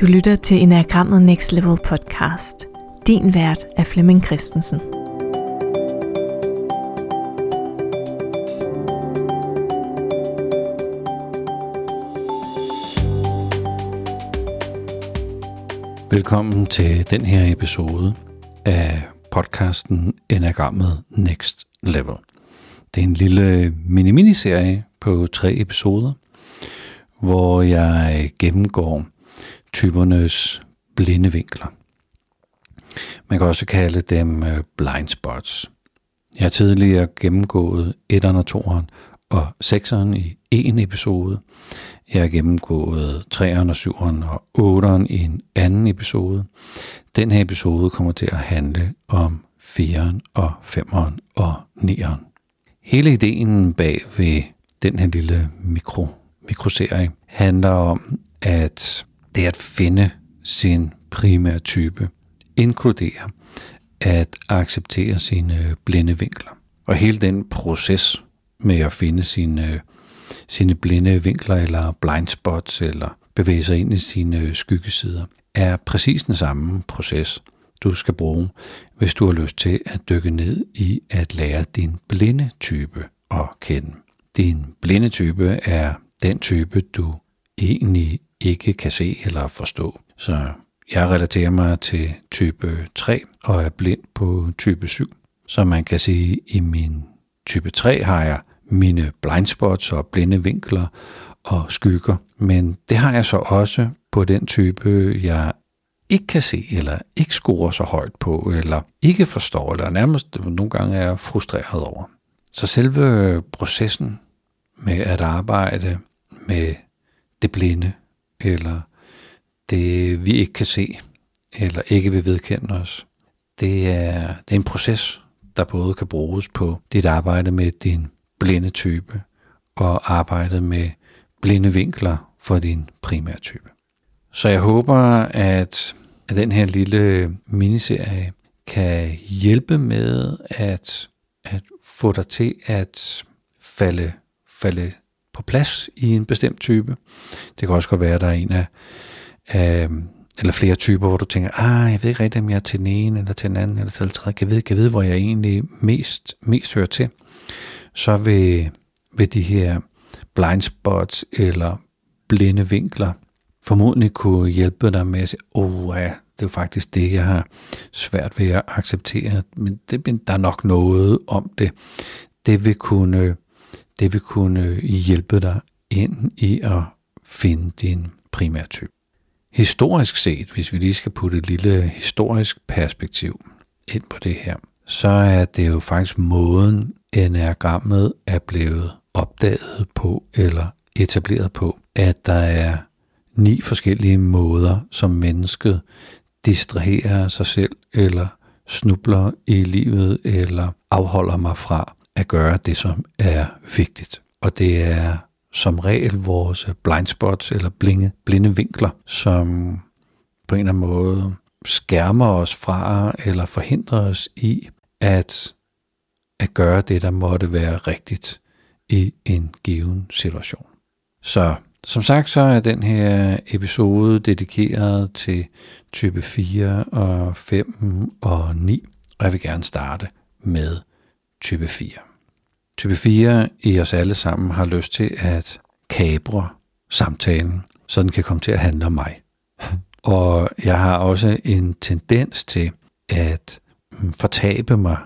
Du lytter til Enagrammet Next Level podcast. Din vært er Flemming Christensen. Velkommen til den her episode af podcasten Enagrammet Next Level. Det er en lille mini-miniserie på tre episoder, hvor jeg gennemgår typernes blinde vinkler. Man kan også kalde dem øh, blind spots. Jeg har tidligere gennemgået 1'eren, og 2'eren og 6'eren i en episode. Jeg har gennemgået 3'eren, og 7'eren og 8'eren i en anden episode. Den her episode kommer til at handle om 4'eren og 5'eren og 9'eren. Hele ideen bag ved den her lille mikro, mikroserie handler om, at det at finde sin primære type inkluderer at acceptere sine øh, blinde vinkler. Og hele den proces med at finde sine, øh, sine blinde vinkler eller blind spots eller bevæge sig ind i sine øh, skyggesider, er præcis den samme proces, du skal bruge, hvis du har lyst til at dykke ned i at lære din blinde type at kende. Din blinde type er den type, du egentlig ikke kan se eller forstå. Så jeg relaterer mig til type 3 og er blind på type 7. Så man kan sige, at i min type 3 har jeg mine blindspots og blinde vinkler og skygger. Men det har jeg så også på den type, jeg ikke kan se, eller ikke scorer så højt på, eller ikke forstår, eller nærmest nogle gange er frustreret over. Så selve processen med at arbejde med det blinde, eller det vi ikke kan se, eller ikke vil vedkende os, det er, det er en proces, der både kan bruges på dit arbejde med din blinde type, og arbejdet med blinde vinkler for din primære type. Så jeg håber, at, at den her lille miniserie kan hjælpe med at, at få dig til at falde, falde på plads i en bestemt type. Det kan også godt være, at der er en af, af eller flere typer, hvor du tænker, ah, jeg ved ikke rigtigt, om jeg er til den ene, eller til den anden, eller til den tredje. Jeg ved, jeg ved hvor jeg egentlig mest, mest hører til. Så vil, vil de her blind spots eller blinde vinkler formodentlig kunne hjælpe dig med at sige, oh ja, det er jo faktisk det, jeg har svært ved at acceptere, men det, men der er nok noget om det. Det vil kunne det vil kunne øh, hjælpe dig ind i at finde din primære type. Historisk set, hvis vi lige skal putte et lille historisk perspektiv ind på det her, så er det jo faktisk måden, enagrammet er blevet opdaget på eller etableret på, at der er ni forskellige måder, som mennesket distraherer sig selv eller snubler i livet eller afholder mig fra at gøre det, som er vigtigt. Og det er som regel vores blind spots eller blinde, blinde vinkler, som på en eller anden måde skærmer os fra eller forhindrer os i at, at gøre det, der måtte være rigtigt i en given situation. Så som sagt, så er den her episode dedikeret til type 4 og 5 og 9, og jeg vil gerne starte med type 4. Type 4 i os alle sammen har lyst til at kabre samtalen, så den kan komme til at handle om mig. Og jeg har også en tendens til at mm, fortabe mig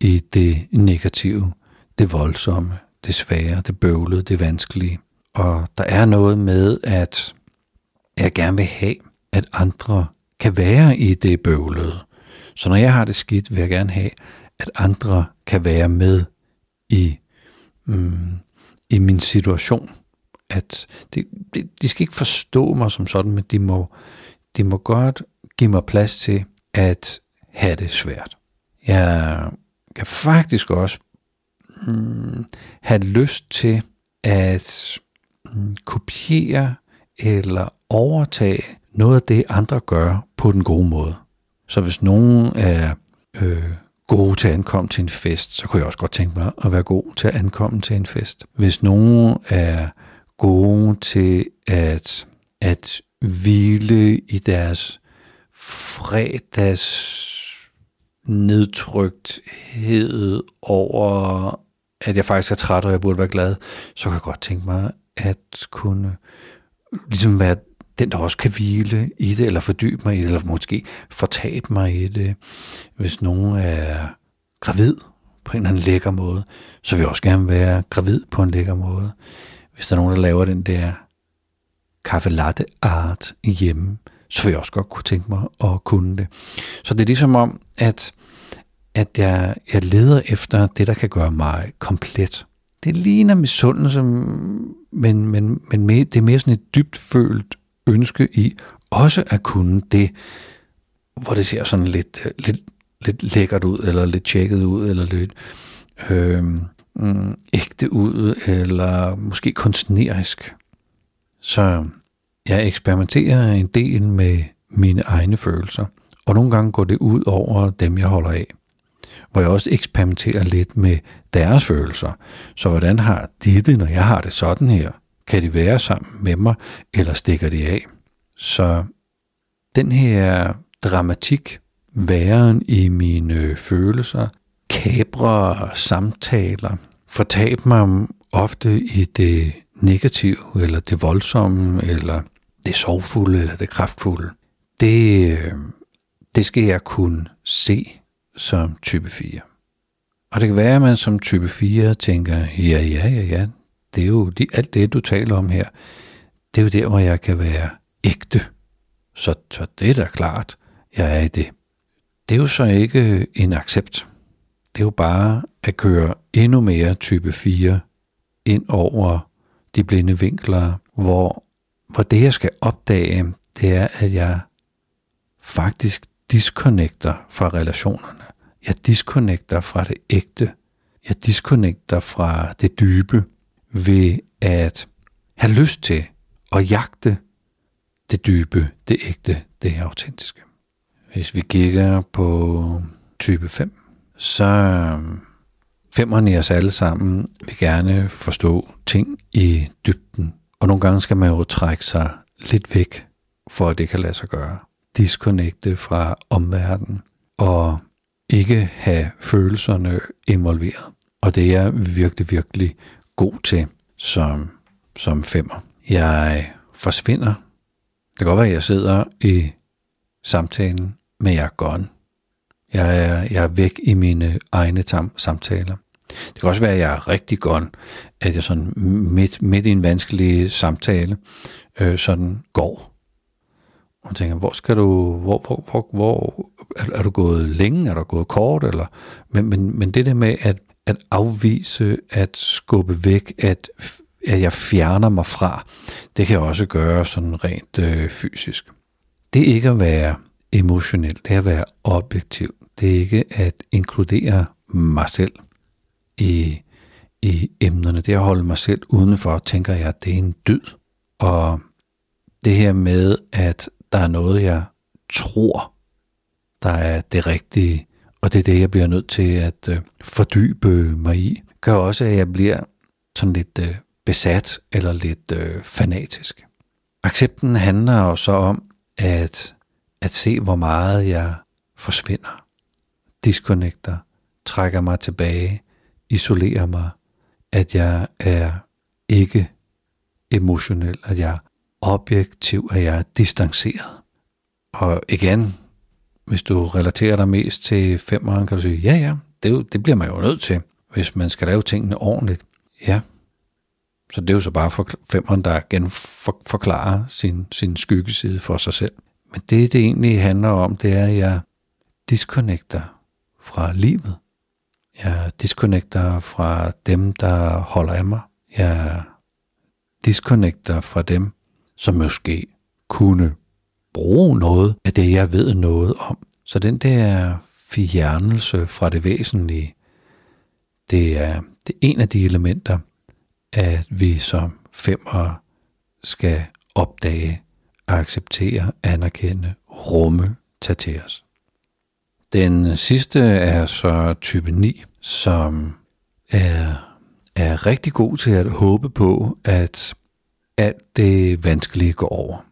i det negative, det voldsomme, det svære, det bøvlede, det vanskelige. Og der er noget med, at jeg gerne vil have, at andre kan være i det bøvlede. Så når jeg har det skidt, vil jeg gerne have, at andre kan være med i, mm, i min situation. At det, de, de skal ikke forstå mig som sådan, men de må, de må godt give mig plads til at have det svært. Jeg kan faktisk også mm, have lyst til at mm, kopiere eller overtage noget af det, andre gør på den gode måde. Så hvis nogen er øh, gode til at ankomme til en fest, så kunne jeg også godt tænke mig at være god til at ankomme til en fest. Hvis nogen er gode til at, at hvile i deres fredags nedtrykthed over, at jeg faktisk er træt, og jeg burde være glad, så kan jeg godt tænke mig at kunne ligesom være den, der også kan hvile i det, eller fordybe mig i det, eller måske fortabe mig i det. Hvis nogen er gravid på en eller anden lækker måde, så vil jeg også gerne være gravid på en lækker måde. Hvis der er nogen, der laver den der kaffe latte art hjemme, så vil jeg også godt kunne tænke mig at kunne det. Så det er ligesom om, at, at jeg, jeg leder efter det, der kan gøre mig komplet. Det ligner misundelse, men, men, men det er mere sådan et dybt følt ønske i også at kunne det, hvor det ser sådan lidt, øh, lidt, lidt lækkert ud, eller lidt tjekket ud, eller lidt øh, mm, ægte ud, eller måske kunstnerisk. Så jeg eksperimenterer en del med mine egne følelser, og nogle gange går det ud over dem, jeg holder af. Hvor jeg også eksperimenterer lidt med deres følelser. Så hvordan har de det, når jeg har det sådan her? Kan de være sammen med mig, eller stikker de af? Så den her dramatik, væren i mine følelser, kabre samtaler, fortab mig ofte i det negative, eller det voldsomme, eller det sorgfulde, eller det kraftfulde. Det, øh, det skal jeg kunne se som type 4. Og det kan være, at man som type 4 tænker, ja, ja, ja, ja, det er jo alt det, du taler om her, det er jo der, hvor jeg kan være ægte. Så, så det er da klart, jeg er i det. Det er jo så ikke en accept. Det er jo bare at køre endnu mere type 4 ind over de blinde vinkler, hvor, hvor det, jeg skal opdage, det er, at jeg faktisk disconnecter fra relationerne. Jeg disconnecter fra det ægte. Jeg disconnecter fra det dybe ved at have lyst til at jagte det dybe, det ægte, det autentiske. Hvis vi kigger på type 5, så øh, femmerne i os alle sammen vil gerne forstå ting i dybden. Og nogle gange skal man jo trække sig lidt væk, for at det kan lade sig gøre. Disconnecte fra omverdenen og ikke have følelserne involveret. Og det er virkelig, virkelig god til som, som femmer. Jeg forsvinder. Det kan godt være, at jeg sidder i samtalen, men jeg er gone. Jeg er, jeg er væk i mine egne tam- samtaler. Det kan også være, at jeg er rigtig gone, at jeg sådan midt, midt i en vanskelig samtale øh, sådan går. Og tænker, hvor skal du, hvor, hvor, hvor, hvor er, er du gået længe, er du gået kort, eller, men, men, men det der med at at afvise, at skubbe væk, at, at jeg fjerner mig fra, det kan jeg også gøre sådan rent øh, fysisk. Det er ikke at være emotionel, det er at være objektiv. Det er ikke at inkludere mig selv i, i emnerne. Det er at holde mig selv udenfor, tænker jeg, at det er en dyd. Og det her med, at der er noget, jeg tror, der er det rigtige, og det er det, jeg bliver nødt til at øh, fordybe mig i, gør også, at jeg bliver sådan lidt øh, besat eller lidt øh, fanatisk. Accepten handler jo så om at, at se, hvor meget jeg forsvinder, disconnecter, trækker mig tilbage, isolerer mig, at jeg er ikke emotionel, at jeg er objektiv, at jeg er distanceret. Og igen, hvis du relaterer dig mest til femeren, kan du sige, ja ja, det, det bliver man jo nødt til, hvis man skal lave tingene ordentligt. Ja, så det er jo så bare for femeren, der igen for, forklarer sin, sin skyggeside for sig selv. Men det, det egentlig handler om, det er, at jeg disconnecter fra livet. Jeg disconnecter fra dem, der holder af mig. Jeg disconnecter fra dem, som måske kunne bruge noget af det, jeg ved noget om. Så den der fjernelse fra det væsentlige, det er, det er en af de elementer, at vi som femmer skal opdage, acceptere, anerkende, rumme, tage til os. Den sidste er så type 9, som er, er rigtig god til at håbe på, at alt det vanskelige går over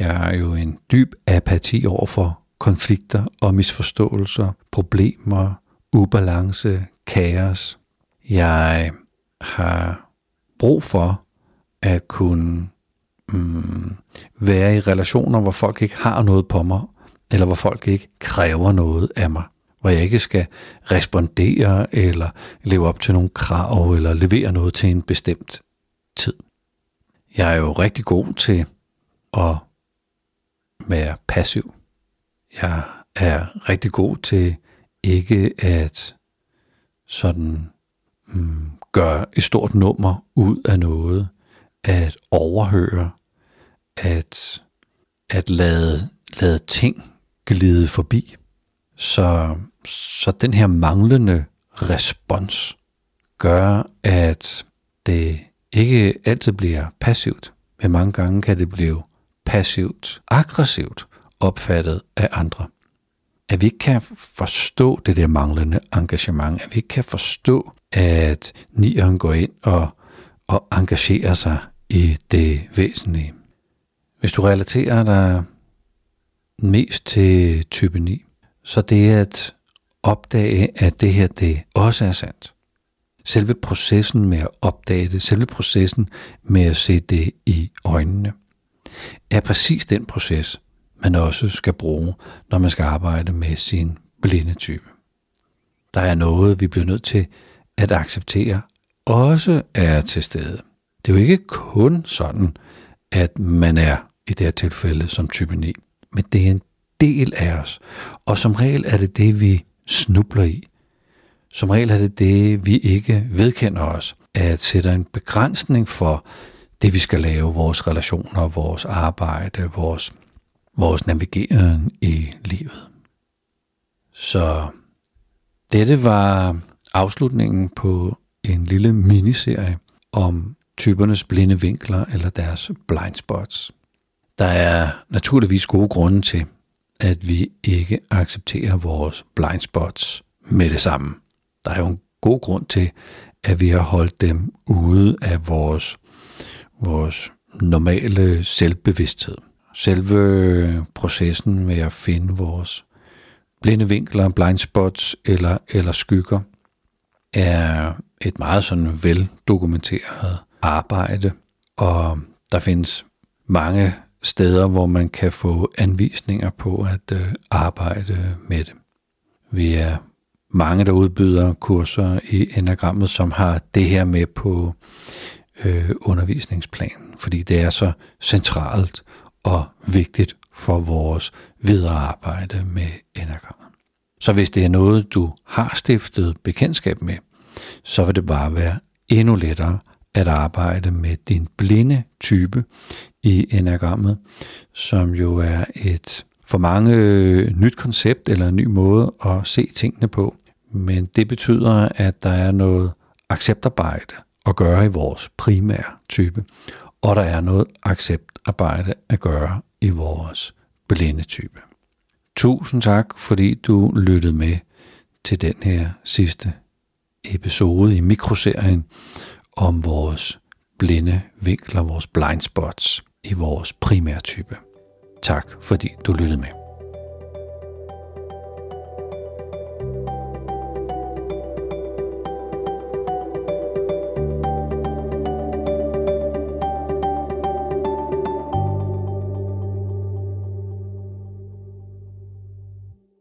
jeg har jo en dyb apati over for konflikter og misforståelser, problemer, ubalance, kaos. Jeg har brug for at kunne mm, være i relationer, hvor folk ikke har noget på mig, eller hvor folk ikke kræver noget af mig. Hvor jeg ikke skal respondere, eller leve op til nogle krav, eller levere noget til en bestemt tid. Jeg er jo rigtig god til at være passiv. Jeg er rigtig god til ikke at sådan mm, gøre et stort nummer ud af noget, at overhøre, at, at lade, lade ting glide forbi. Så, så den her manglende respons gør, at det ikke altid bliver passivt, men mange gange kan det blive passivt, aggressivt opfattet af andre. At vi ikke kan forstå det der manglende engagement, at vi ikke kan forstå, at nieren går ind og, og engagerer sig i det væsentlige. Hvis du relaterer dig mest til type 9, så det at opdage, at det her det også er sandt. Selve processen med at opdage det, selve processen med at se det i øjnene, er præcis den proces, man også skal bruge, når man skal arbejde med sin blinde type. Der er noget, vi bliver nødt til at acceptere, også er til stede. Det er jo ikke kun sådan, at man er i det her tilfælde som type 9, men det er en del af os. Og som regel er det det, vi snubler i. Som regel er det det, vi ikke vedkender os, at sætte en begrænsning for det, vi skal lave, vores relationer, vores arbejde, vores, vores navigering i livet. Så dette var afslutningen på en lille miniserie om typernes blinde vinkler eller deres blind spots. Der er naturligvis gode grunde til, at vi ikke accepterer vores blind spots med det samme. Der er jo en god grund til, at vi har holdt dem ude af vores, vores normale selvbevidsthed. Selve processen med at finde vores blinde vinkler, blind spots eller, eller skygger, er et meget sådan veldokumenteret arbejde, og der findes mange steder, hvor man kan få anvisninger på at øh, arbejde med det. Vi er mange, der udbyder kurser i enagrammet, som har det her med på øh, undervisningsplanen, fordi det er så centralt og vigtigt for vores videre arbejde med enagrammet. Så hvis det er noget, du har stiftet bekendtskab med, så vil det bare være endnu lettere at arbejde med din blinde type i enagrammet, som jo er et for mange øh, nyt koncept eller en ny måde at se tingene på. Men det betyder, at der er noget acceptarbejde at gøre i vores primære type, og der er noget acceptarbejde at gøre i vores blinde type. Tusind tak, fordi du lyttede med til den her sidste episode i mikroserien om vores blinde vinkler, vores blind spots i vores primærtype. Tak fordi du lyttede med.